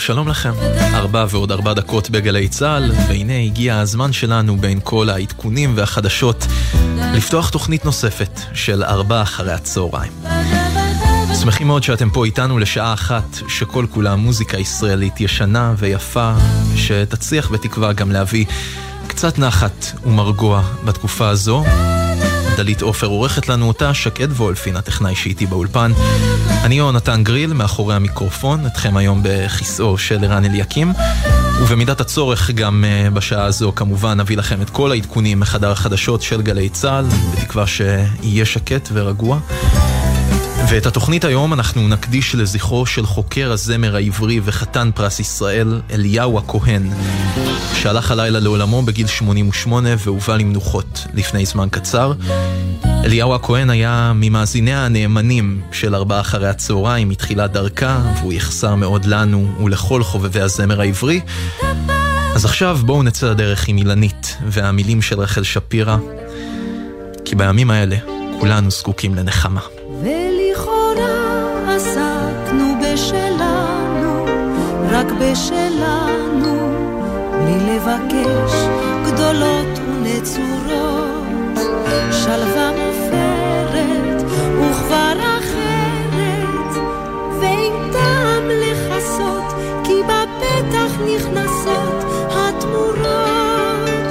שלום, לכם. ארבע ועוד ארבע דקות בגלי צה"ל, והנה הגיע הזמן שלנו בין כל העדכונים והחדשות לפתוח תוכנית נוספת של ארבע אחרי הצהריים. שמחים מאוד שאתם פה איתנו לשעה אחת שכל כולה מוזיקה ישראלית ישנה ויפה, שתצליח בתקווה גם להביא קצת נחת ומרגוע בתקופה הזו. דלית עופר עורכת לנו אותה, שקד וולפין, הטכנאי שאיתי באולפן. אני יונתן גריל, מאחורי המיקרופון, אתכם היום בכיסאו של ערן אליקים. ובמידת הצורך גם uh, בשעה הזו כמובן נביא לכם את כל העדכונים מחדר החדשות של גלי צה"ל, בתקווה שיהיה שקט ורגוע. ואת התוכנית היום אנחנו נקדיש לזכרו של חוקר הזמר העברי וחתן פרס ישראל, אליהו הכהן, שהלך הלילה לעולמו בגיל 88 והובא למנוחות לפני זמן קצר. אליהו הכהן היה ממאזיניה הנאמנים של ארבעה אחרי הצהריים מתחילת דרכה, והוא יחסר מאוד לנו ולכל חובבי הזמר העברי. אז עכשיו בואו נצא לדרך עם אילנית והמילים של רחל שפירא, כי בימים האלה כולנו זקוקים לנחמה. רק בשלנו, בלי לבקש גדולות ונצורות, שלווה מופרת וכבר אחרת, ואין טעם לכסות, כי בפתח נכנסות התמורות.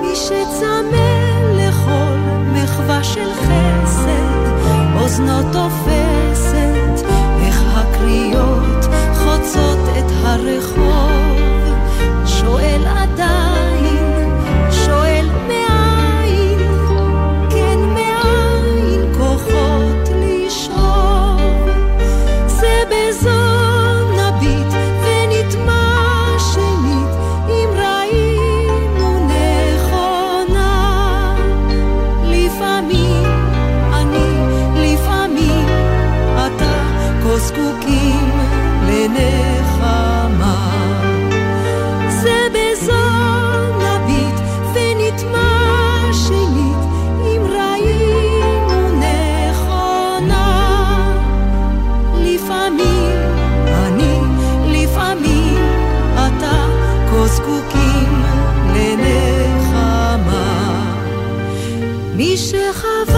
מי שצמא לכל מחווה של חסד, אוזנו תופסת, איך הקריאות חוצות את הרחוב, זקוקים לנחמה. מי שחווה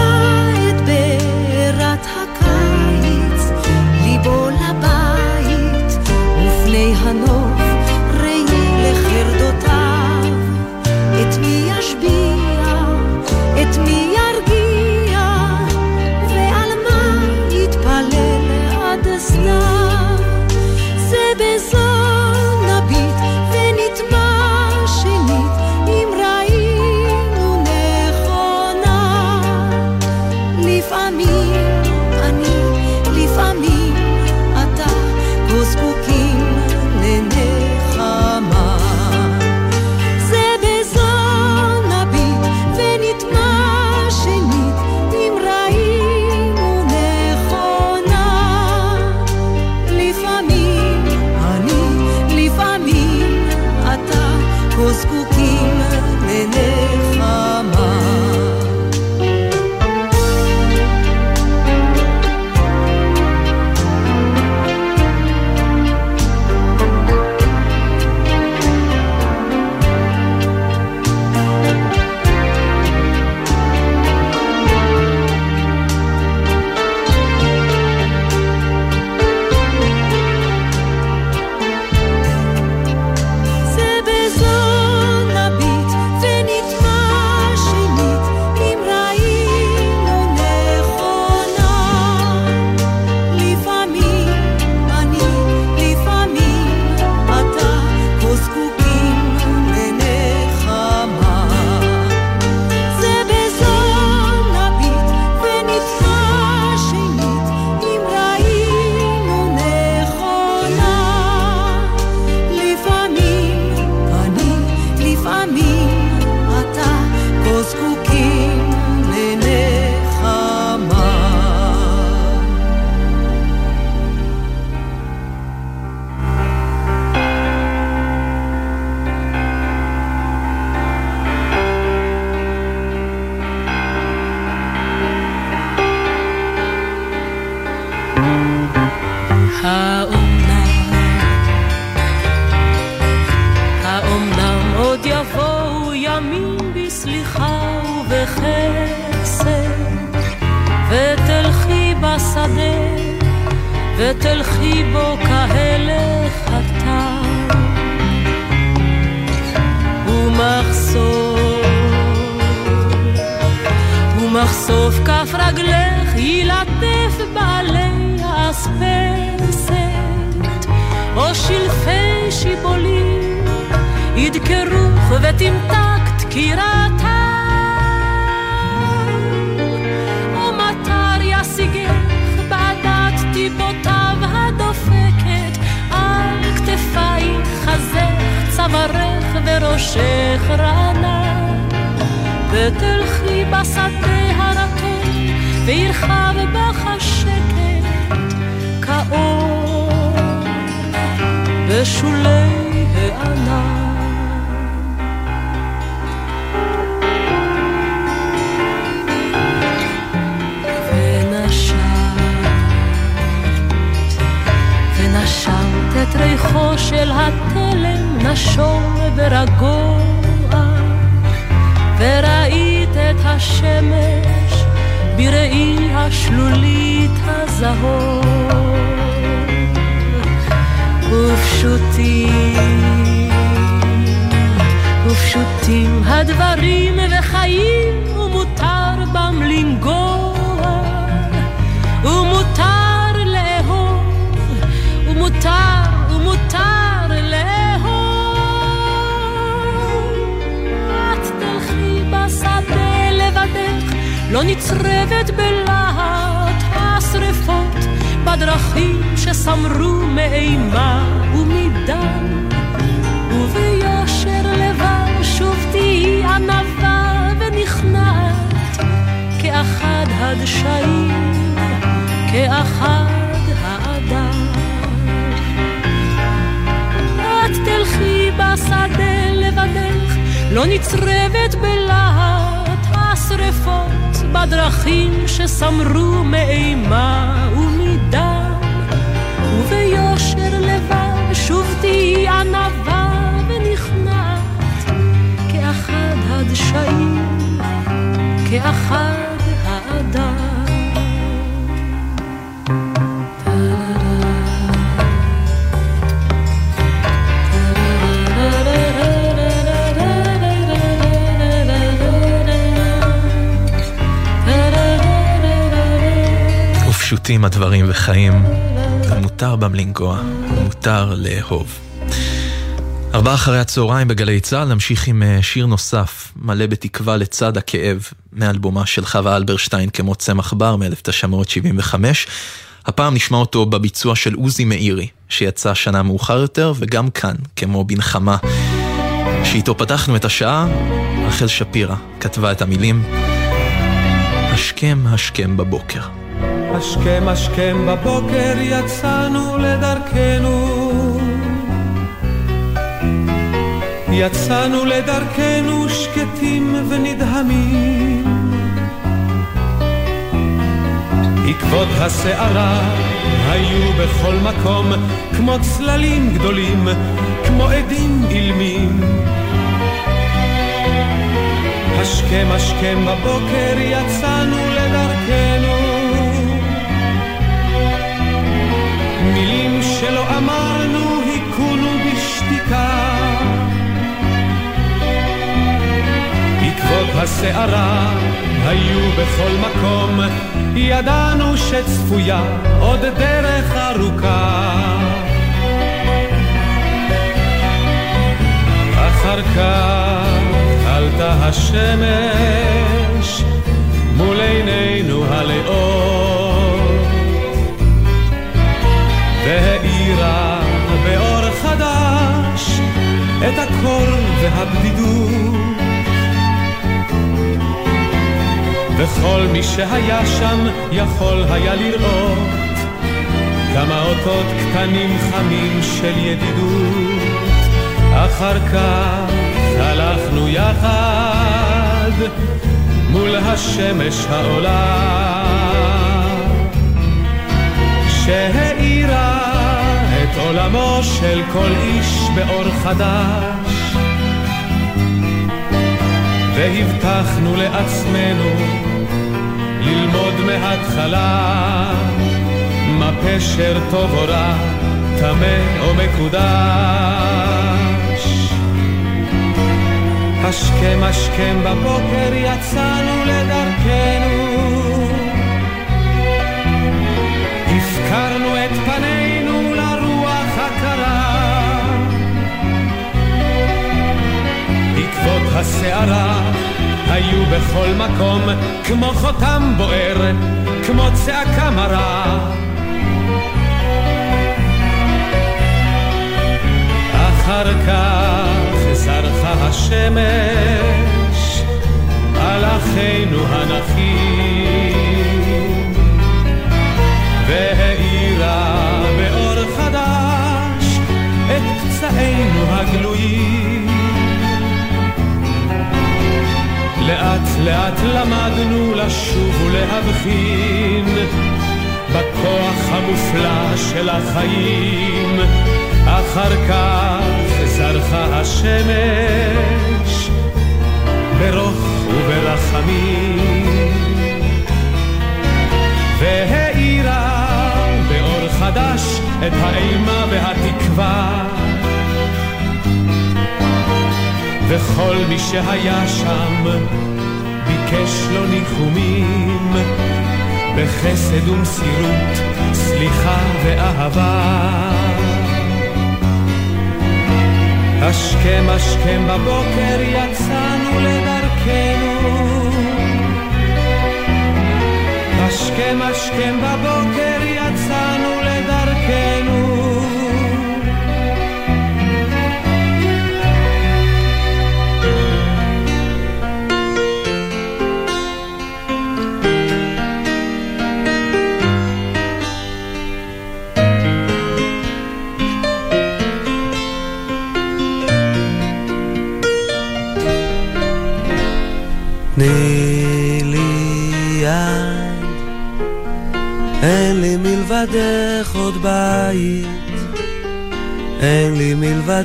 רענה ותלכי בשדה הרטון וירחב בך השקט כאור בשולי הענן את ריחו של התלם נשום ורגוע, וראית את השמש בראי השלולית הזהור. ופשוטים, ופשוטים הדברים וחיים, ומותר בם לנגוע, ומותר לא נצרבת בלהט השרפות בדרכים שסמרו מאימה ומדם וביושר לבב שוב תהי ענווה ונכנעת כאחד הדשאים כאחד האדם. את תלכי בשדה לבדך לא נצרבת בלהט השרפות בדרכים שסמרו מאימה ומדם, וביושר לבב שוב תהי ענווה ונכנעת, כאחד הדשאים, כאחד האדם. פשוטים הדברים וחיים, ומותר בם לנגוע, מותר לאהוב. ארבעה אחרי הצהריים בגלי צה"ל נמשיך עם אה, שיר נוסף, מלא בתקווה לצד הכאב, מאלבומה של חווה אלברשטיין כמו צמח בר מ-1975. הפעם נשמע אותו בביצוע של עוזי מאירי, שיצא שנה מאוחר יותר, וגם כאן, כמו בנחמה, שאיתו פתחנו את השעה, רחל שפירא כתבה את המילים, השכם השכם בבוקר. השכם השכם בבוקר יצאנו לדרכנו. יצאנו לדרכנו שקטים ונדהמים. עקבות הסערה היו בכל מקום כמו צללים גדולים, כמו עדים אילמים. השכם השכם בבוקר יצאנו לדרכנו הסערה היו בכל מקום, ידענו שצפויה עוד דרך ארוכה. אחר כך עלתה השמש מול עינינו הלאות והאירה באור חדש את הקור והבדידות. וכל מי שהיה שם יכול היה לראות כמה אותות קטנים חמים של ידידות. אחר כך הלכנו יחד מול השמש העולה שהאירה את עולמו של כל איש באור חדש. והבטחנו לעצמנו ללמוד מההתחלה מה פשר טוב או רע, טמא או מקודש. השכם השכם בבוקר יצאנו לדרכנו הפקרנו את פנינו לרוח הקרה עקבות הסערה היו בכל מקום כמו חותם בוער, כמו צעקה מרה. אחר כך זרחה השמש על אחינו הנכים והאירה באור חדש את פצעינו הגלויים לאט לאט למדנו לשוב ולהבחין בכוח המופלא של החיים. אחר כך זרחה השמש ברוך וברחמים. והאירה באור חדש את האימה והתקווה וכל מי שהיה שם ביקש לו ניחומים. בחסד ומסירות, סליחה ואהבה. השכם השכם בבוקר יצאנו לדרכנו. השכם השכם בבוקר יצאנו לדרכנו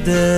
the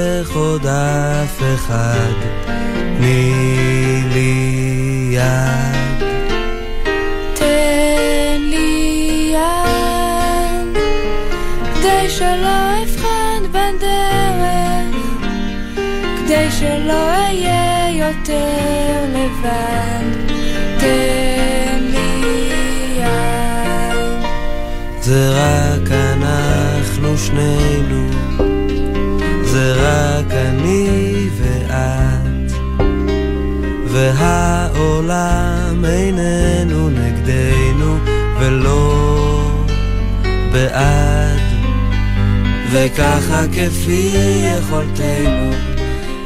וככה כפי יכולתנו,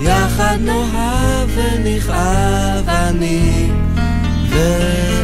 יחד נאהב ונכאב אני ואת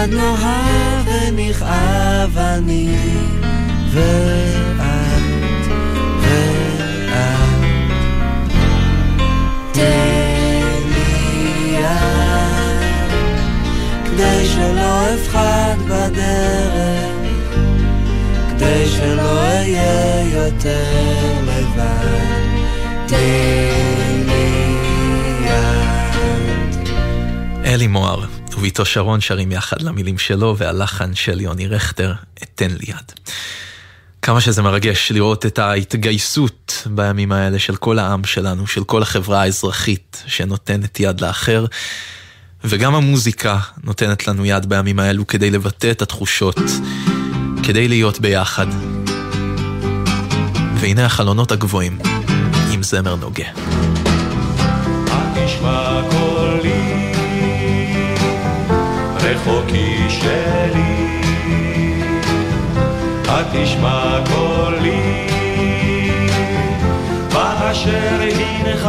יחד נאהב שרון שרים יחד למילים שלו והלחן של יוני רכטר, אתן לי יד. כמה שזה מרגש לראות את ההתגייסות בימים האלה של כל העם שלנו, של כל החברה האזרחית שנותנת יד לאחר. וגם המוזיקה נותנת לנו יד בימים האלו כדי לבטא את התחושות, כדי להיות ביחד. והנה החלונות הגבוהים, עם זמר נוגה. התשמע קולי, באשר הנך,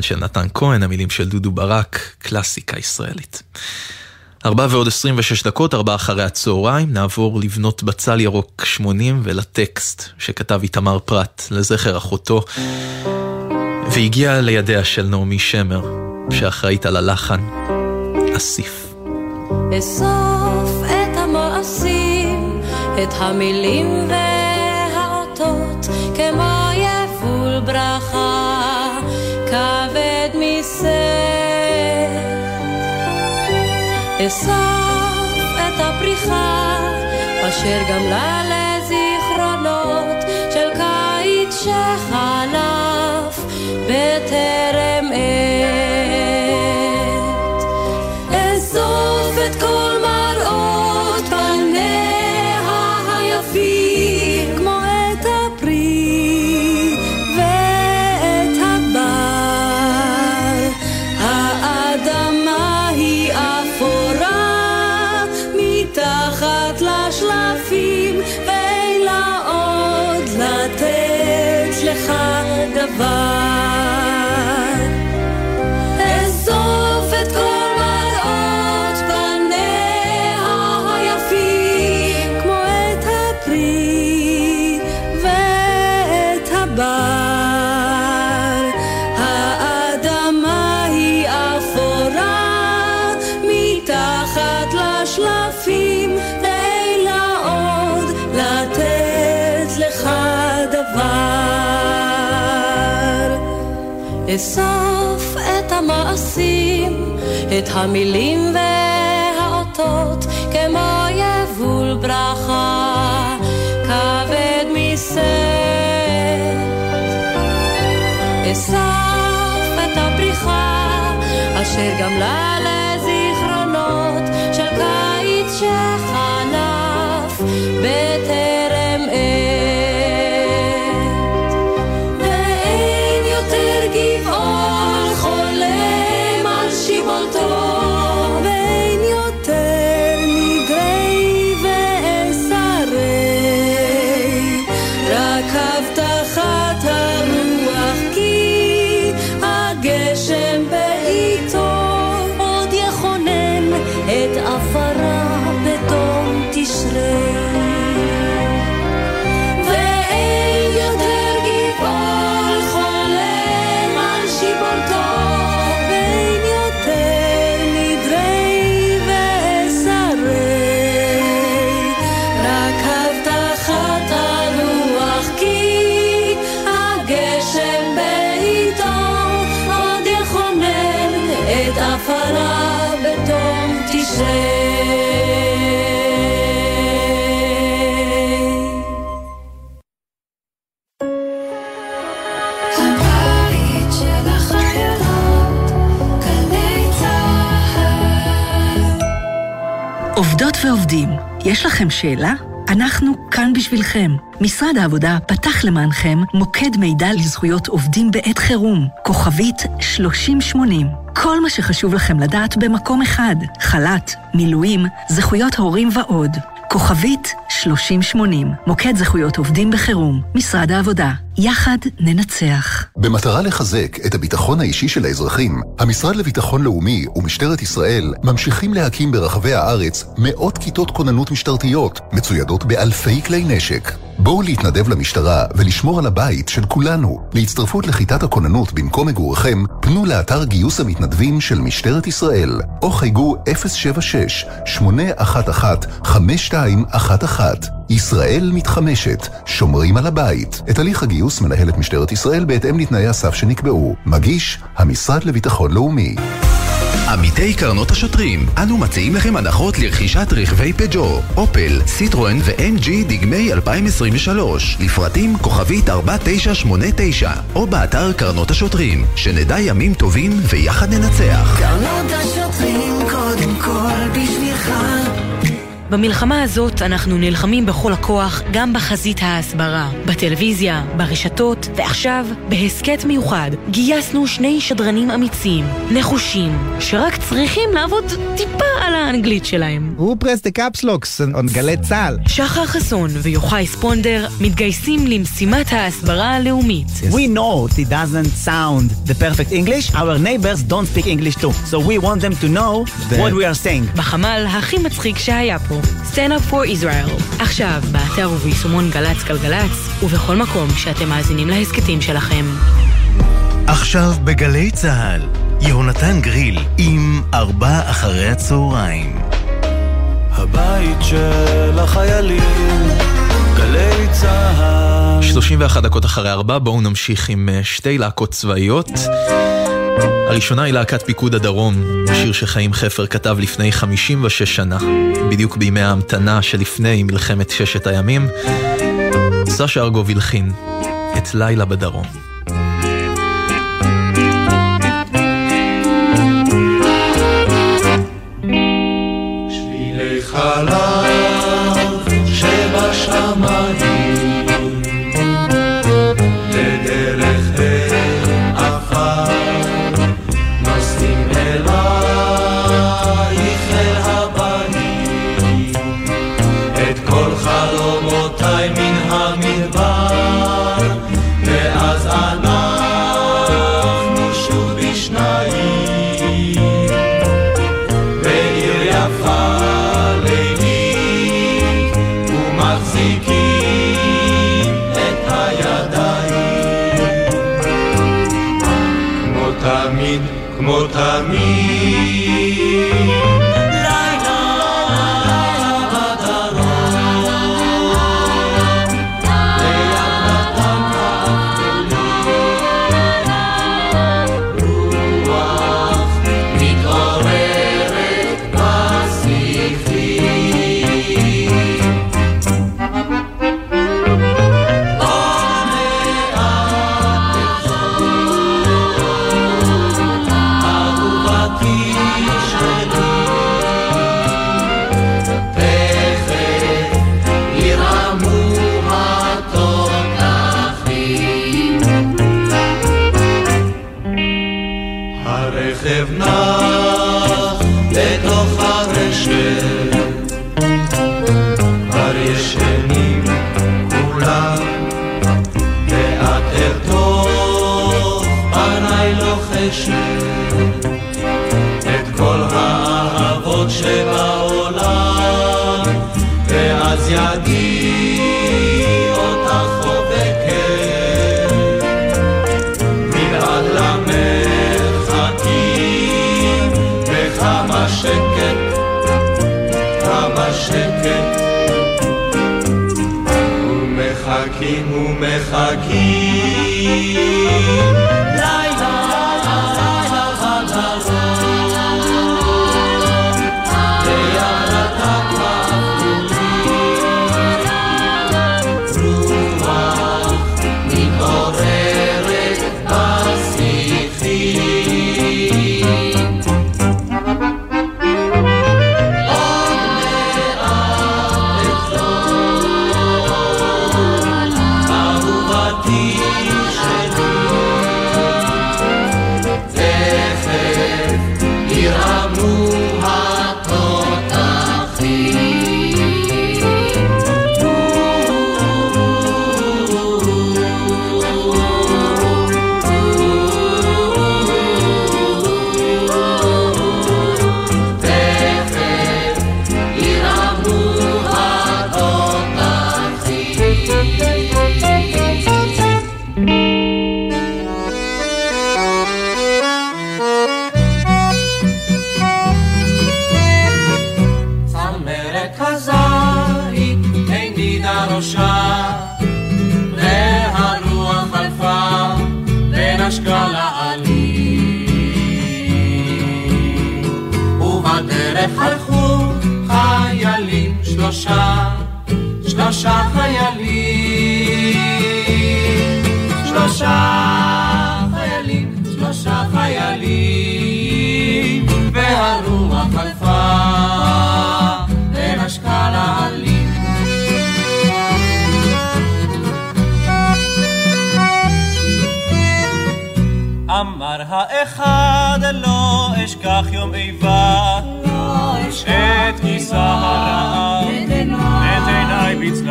הלחן של נתן כהן, המילים של דודו ברק, קלאסיקה ישראלית. ארבע ועוד עשרים ושש דקות, ארבע אחרי הצהריים, נעבור לבנות בצל ירוק שמונים ולטקסט שכתב איתמר פרת לזכר אחותו, והגיע לידיה של נעמי שמר, שאחראית על הלחן, אסיף. אסוף את המעשים, את המילים והאותות, כמו יבול ברכה, מסר. אסוף את הפריחה, אשר גמלה לזיכרונות של קיץ שחלף בטרם עת. אסוף את המעשים, את המילים והאותות, כמו יבול ברכה, כבד מסר. אסף את הפריחה, אשר גמלה לזיכרונות לכם שאלה? אנחנו כאן בשבילכם. משרד העבודה פתח למענכם מוקד מידע לזכויות עובדים בעת חירום, כוכבית 3080. כל מה שחשוב לכם לדעת במקום אחד, חל"ת, מילואים, זכויות הורים ועוד. כוכבית 3080, מוקד זכויות עובדים בחירום, משרד העבודה. יחד ננצח. במטרה לחזק את הביטחון האישי של האזרחים, המשרד לביטחון לאומי ומשטרת ישראל ממשיכים להקים ברחבי הארץ מאות כיתות כוננות משטרתיות, מצוידות באלפי כלי נשק. בואו להתנדב למשטרה ולשמור על הבית של כולנו. להצטרפות לכיתת הכוננות במקום מגוריכם, פנו לאתר גיוס המתנדבים של משטרת ישראל, או חייגו 076-811-5211. ישראל מתחמשת, שומרים על הבית. את הליך הגיוס מנהלת משטרת ישראל בהתאם לתנאי הסף שנקבעו. מגיש, המשרד לביטחון לאומי. עמיתי קרנות השוטרים, אנו מציעים לכם הנחות לרכישת רכבי פג'ו, אופל, סיטרואן ו-MG דגמי 2023, לפרטים כוכבית 4989, או באתר קרנות השוטרים, שנדע ימים טובים ויחד ננצח. קרנות השוטרים קודם כל בשבילך במלחמה הזאת אנחנו נלחמים בכל הכוח גם בחזית ההסברה, בטלוויזיה, ברשתות, ועכשיו, בהסכת מיוחד, גייסנו שני שדרנים אמיצים, נחושים, שרק צריכים לעבוד טיפה על האנגלית שלהם. הוא פרס דה קפסלוקס, on גלי צה"ל. שחר חסון ויוחאי ספונדר מתגייסים למשימת ההסברה הלאומית. We know it doesn't sound the perfect English. Our neighbors don't speak English too. So we want them to know what we are saying. בחמ"ל הכי מצחיק שהיה פה, Stand up for Israel. עכשיו, באתר וביישומון גל"צ גלגלצ, ובכל מקום שאתם מאזינים להסכתים שלכם. עכשיו בגלי צה"ל, יהונתן גריל עם ארבע אחרי הצהריים. הבית של החיילים, גלי צה"ל. 31 דקות אחרי ארבע, בואו נמשיך עם אה, שתי להקות צבאיות. הראשונה היא להקת פיקוד הדרום, שיר שחיים חפר כתב לפני 56 שנה, בדיוק בימי ההמתנה שלפני מלחמת ששת הימים. סשה ארגוב הלחין את לילה בדרום. שבילי חלב שבשמיים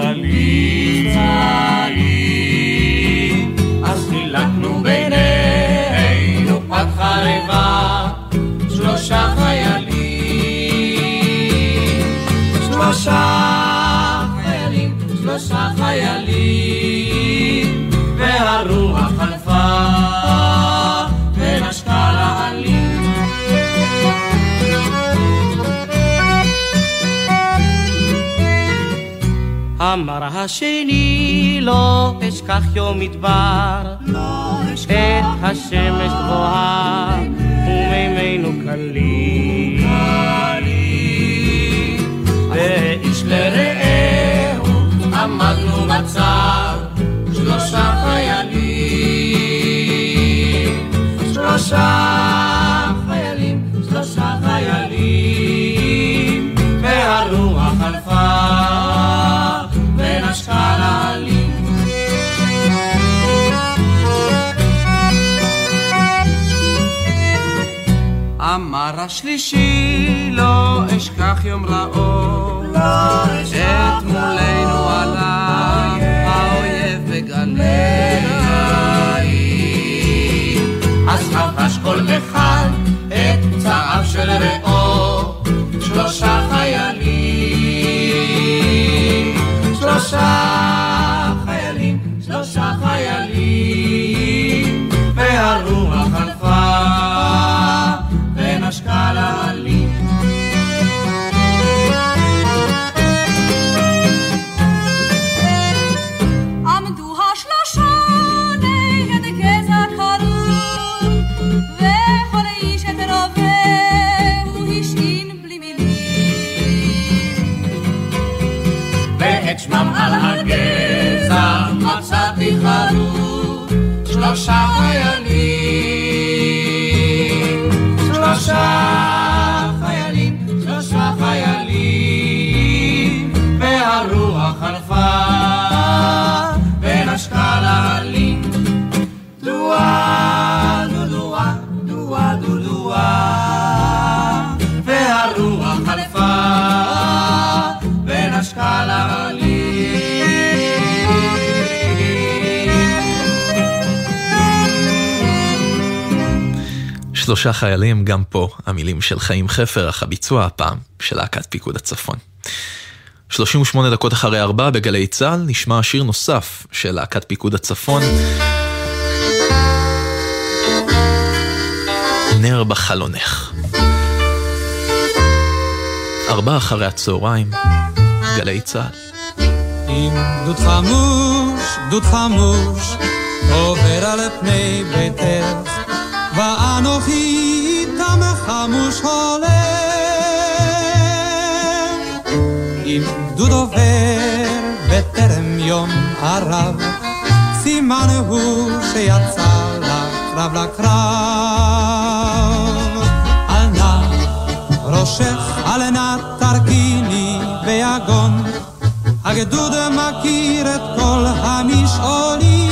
עיניי בצללי. אז חילקנו בינינו פת חרבה, שלושה חיילים, שלושה חיילים, שלושה חיילים, והרוח חלפה אמר השני לא אשכח יום מדבר, את השמש גבוהה ומימינו קלים. ואיש לרעהו עמדנו בצד, שלושה חיילים, שלושה אמר השלישי, לא אשכח יום רעו, את מולנו עלה האויב וגלי. אז חבש כל אחד את צעיו של רעו, שלושה חיילים, שלושה חיילים, שלושה חיילים, והרוח חלפה על הגזע מצאתי חרוב, שלושה חיילים, שלושה שלושה חיילים, גם פה המילים של חיים חפר, אך הביצוע הפעם של להקת פיקוד הצפון. 38 דקות אחרי ארבע בגלי צה"ל נשמע שיר נוסף של להקת פיקוד הצפון. נר בחלונך. ארבע אחרי הצהריים, גלי צה"ל. עם גדוד חמוש, גדוד חמוש, עובר על פני ביתך, אם גדוד עובר בטרם יום ערב, סימן הוא שיצא לקרב לקרב. אל נא ראשך, אל נא תרכיני ביגון, הגדוד מכיר את כל המשעולים.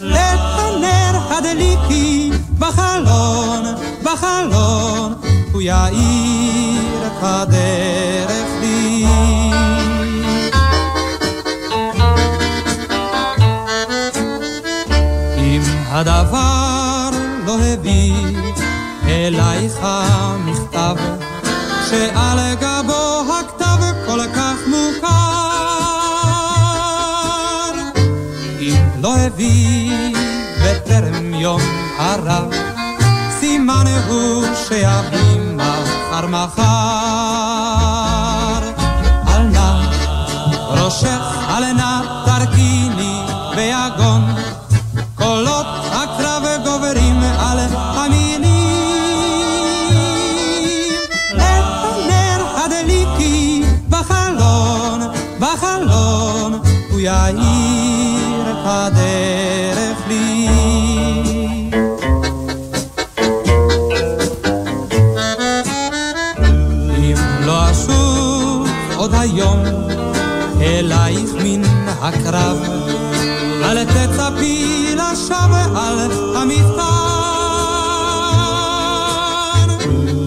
את הנר הדליקי בחלון, בחלון, הוא יאיר הדרך לי. אם הדבר לא הביא אלייך מכתב, שעל גבו הכתב כל כך מוכר. אם לא הביא בטרם יום הרב, סימן הוא שיביא מחר מחר. ראשך, אל הקרב. אל תצפי לשווא על המדבר.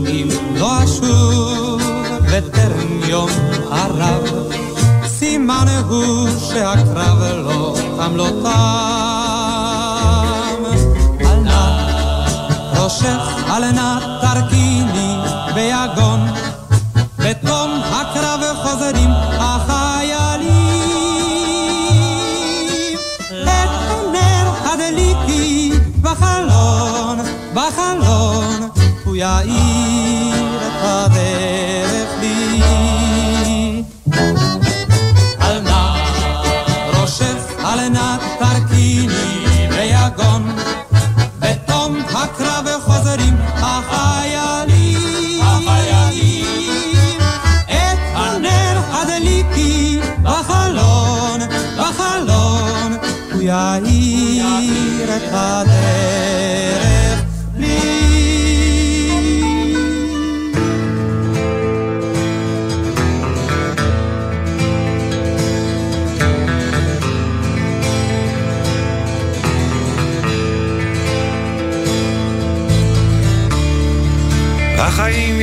אם לא אשוב בטרם יום הרב, סימן הוא שהקרב לא תם לא תם. אל נא ראשך, אל נא תרגיני ביגון, בתום הקרב חוזרים בחלון,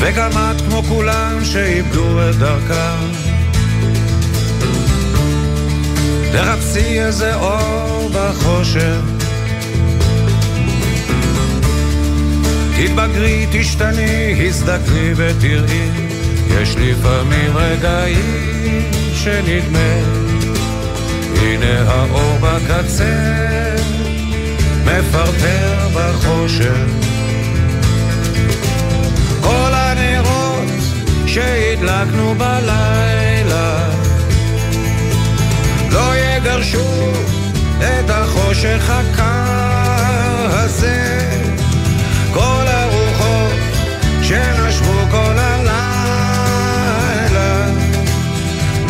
וגם את כמו כולם שאיבדו את דרכם. תחפשי איזה אור בחושך. תתבגרי, תשתני, הזדקני ותראי יש לפעמים רגעים שנדמה. הנה האור בקצה מפרפר בחושך שהדלקנו בלילה. לא יגרשו את החושך הקר הזה. כל הרוחות שנשבו כל הלילה.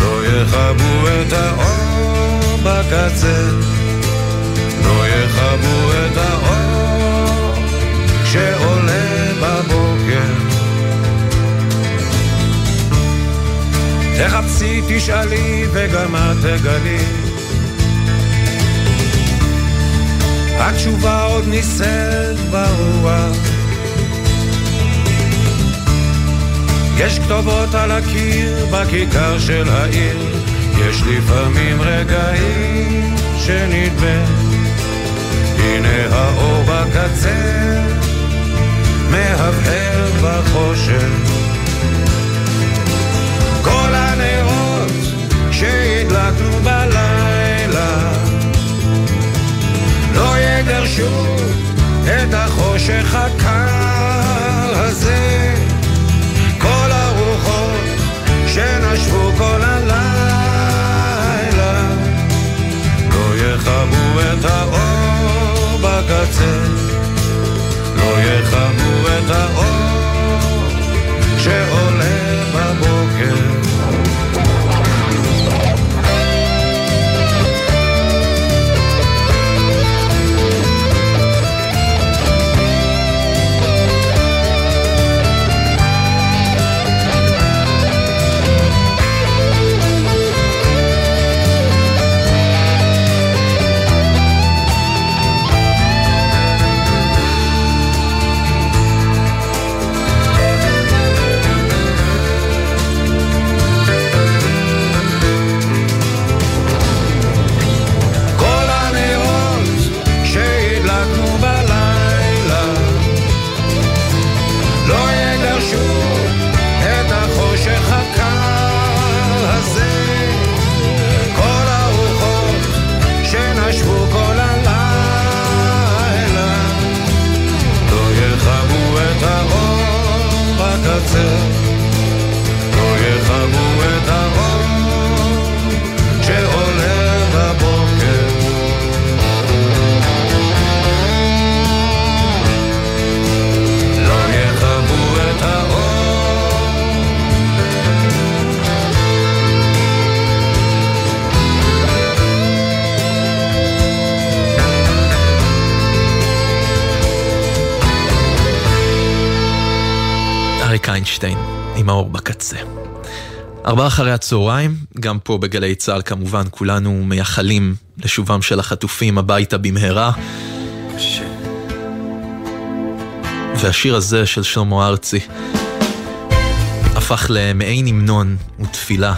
לא יכבו את האור בקצה. לא יכבו את האור שעולה בבוקר תחפשי, תשאלי וגם את תגלי. התשובה עוד נישאת ברוח. יש כתובות על הקיר בכיכר של העיר. יש לפעמים רגעים שנדמה. הנה האור בקצה מהבהר בחושך יגרשו את החושך הקר הזה. כל הרוחות שנשבו כל הלילה לא יכבו את האור בקצה. לא יכבו את האור שעולה אריק איינשטיין, עם האור בקצה. ארבעה אחרי הצהריים, גם פה בגלי צה"ל כמובן כולנו מייחלים לשובם של החטופים הביתה במהרה. והשיר הזה של שלמה ארצי הפך למעין המנון ותפילה,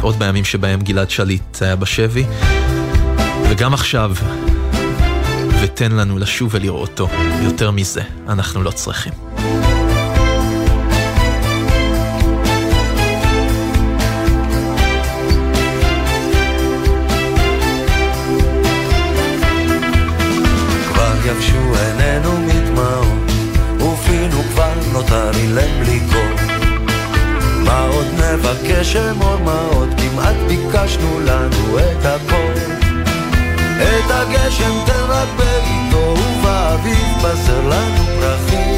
עוד בימים שבהם גלעד שליט היה בשבי, וגם עכשיו, ותן לנו לשוב ולראותו, יותר מזה אנחנו לא צריכים. אמור מה עוד, כמעט ביקשנו לנו את הכל. את הגשם תן רק בעיתו, ובאביב בזר לנו פרחים.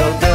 יותר מזה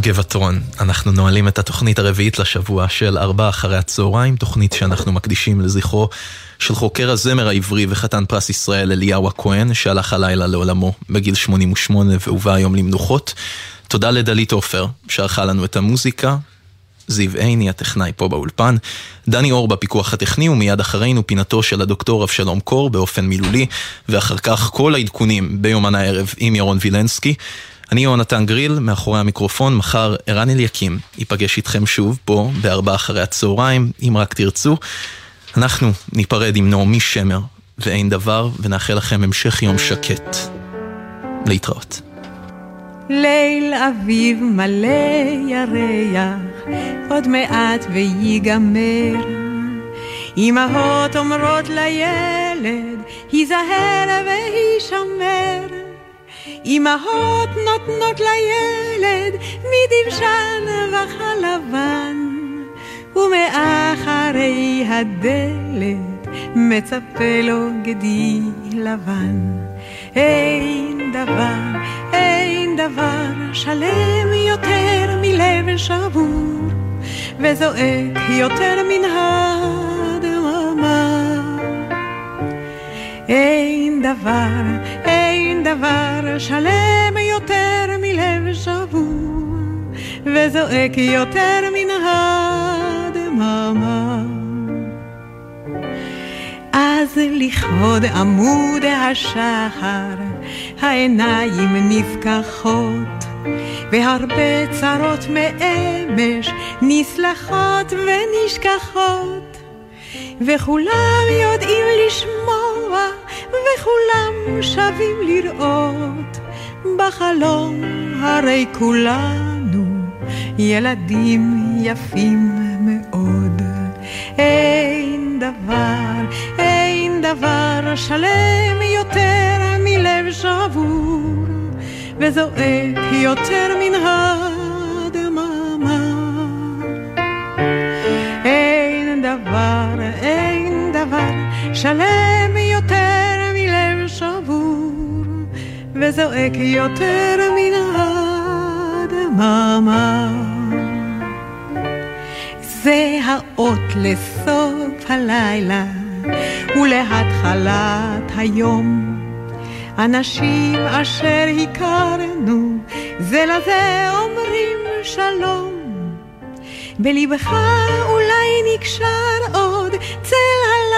עם הגבעתרון, אנחנו נועלים את התוכנית הרביעית לשבוע של ארבע אחרי הצהריים, תוכנית שאנחנו מקדישים לזכרו של חוקר הזמר העברי וחתן פרס ישראל אליהו הכהן, שהלך הלילה לעולמו בגיל 88 והובא היום למנוחות. תודה לדלית עופר, שערכה לנו את המוזיקה. זיו עיני, הטכנאי פה באולפן, דני אור בפיקוח הטכני, ומיד אחרינו פינתו של הדוקטור אבשלום קור באופן מילולי, ואחר כך כל העדכונים ביומן הערב עם ירון וילנסקי. אני יונתן גריל, מאחורי המיקרופון, מחר ערן אליקים ייפגש איתכם שוב פה בארבע אחרי הצהריים, אם רק תרצו. אנחנו ניפרד עם נעמי שמר ואין דבר, ונאחל לכם המשך יום שקט. להתראות. ליל אביב מלא ירח, עוד מעט ויגמר. אמהות אומרות לילד, היזהר והישמר. אמהות נותנות לילד מדבשן וחלבן, ומאחרי הדלת מצפה לו גדי לבן. אין דבר, אין דבר שלם יותר מלב שבור, וזועק יותר מן הדממה. אין דבר, דבר שלם יותר מלב שבור, וזועק יותר מן הדממה. אז לכבוד עמוד השחר, העיניים נפקחות, והרבה צרות מאמש נסלחות ונשכחות, וכולם יודעים לשמוע, וכולם שווים לראות, בחלום הרי כולנו ילדים יפים מאוד. אין דבר, אין דבר שלם יותר מלב שבור, וזועק יותר מן הדממה. אין דבר, אין דבר שלם יותר וזועק יותר מן הדממה. זה האות לסוף הלילה ולהתחלת היום. אנשים אשר הכרנו זה לזה אומרים שלום. בלבך אולי נקשר עוד צל הלילה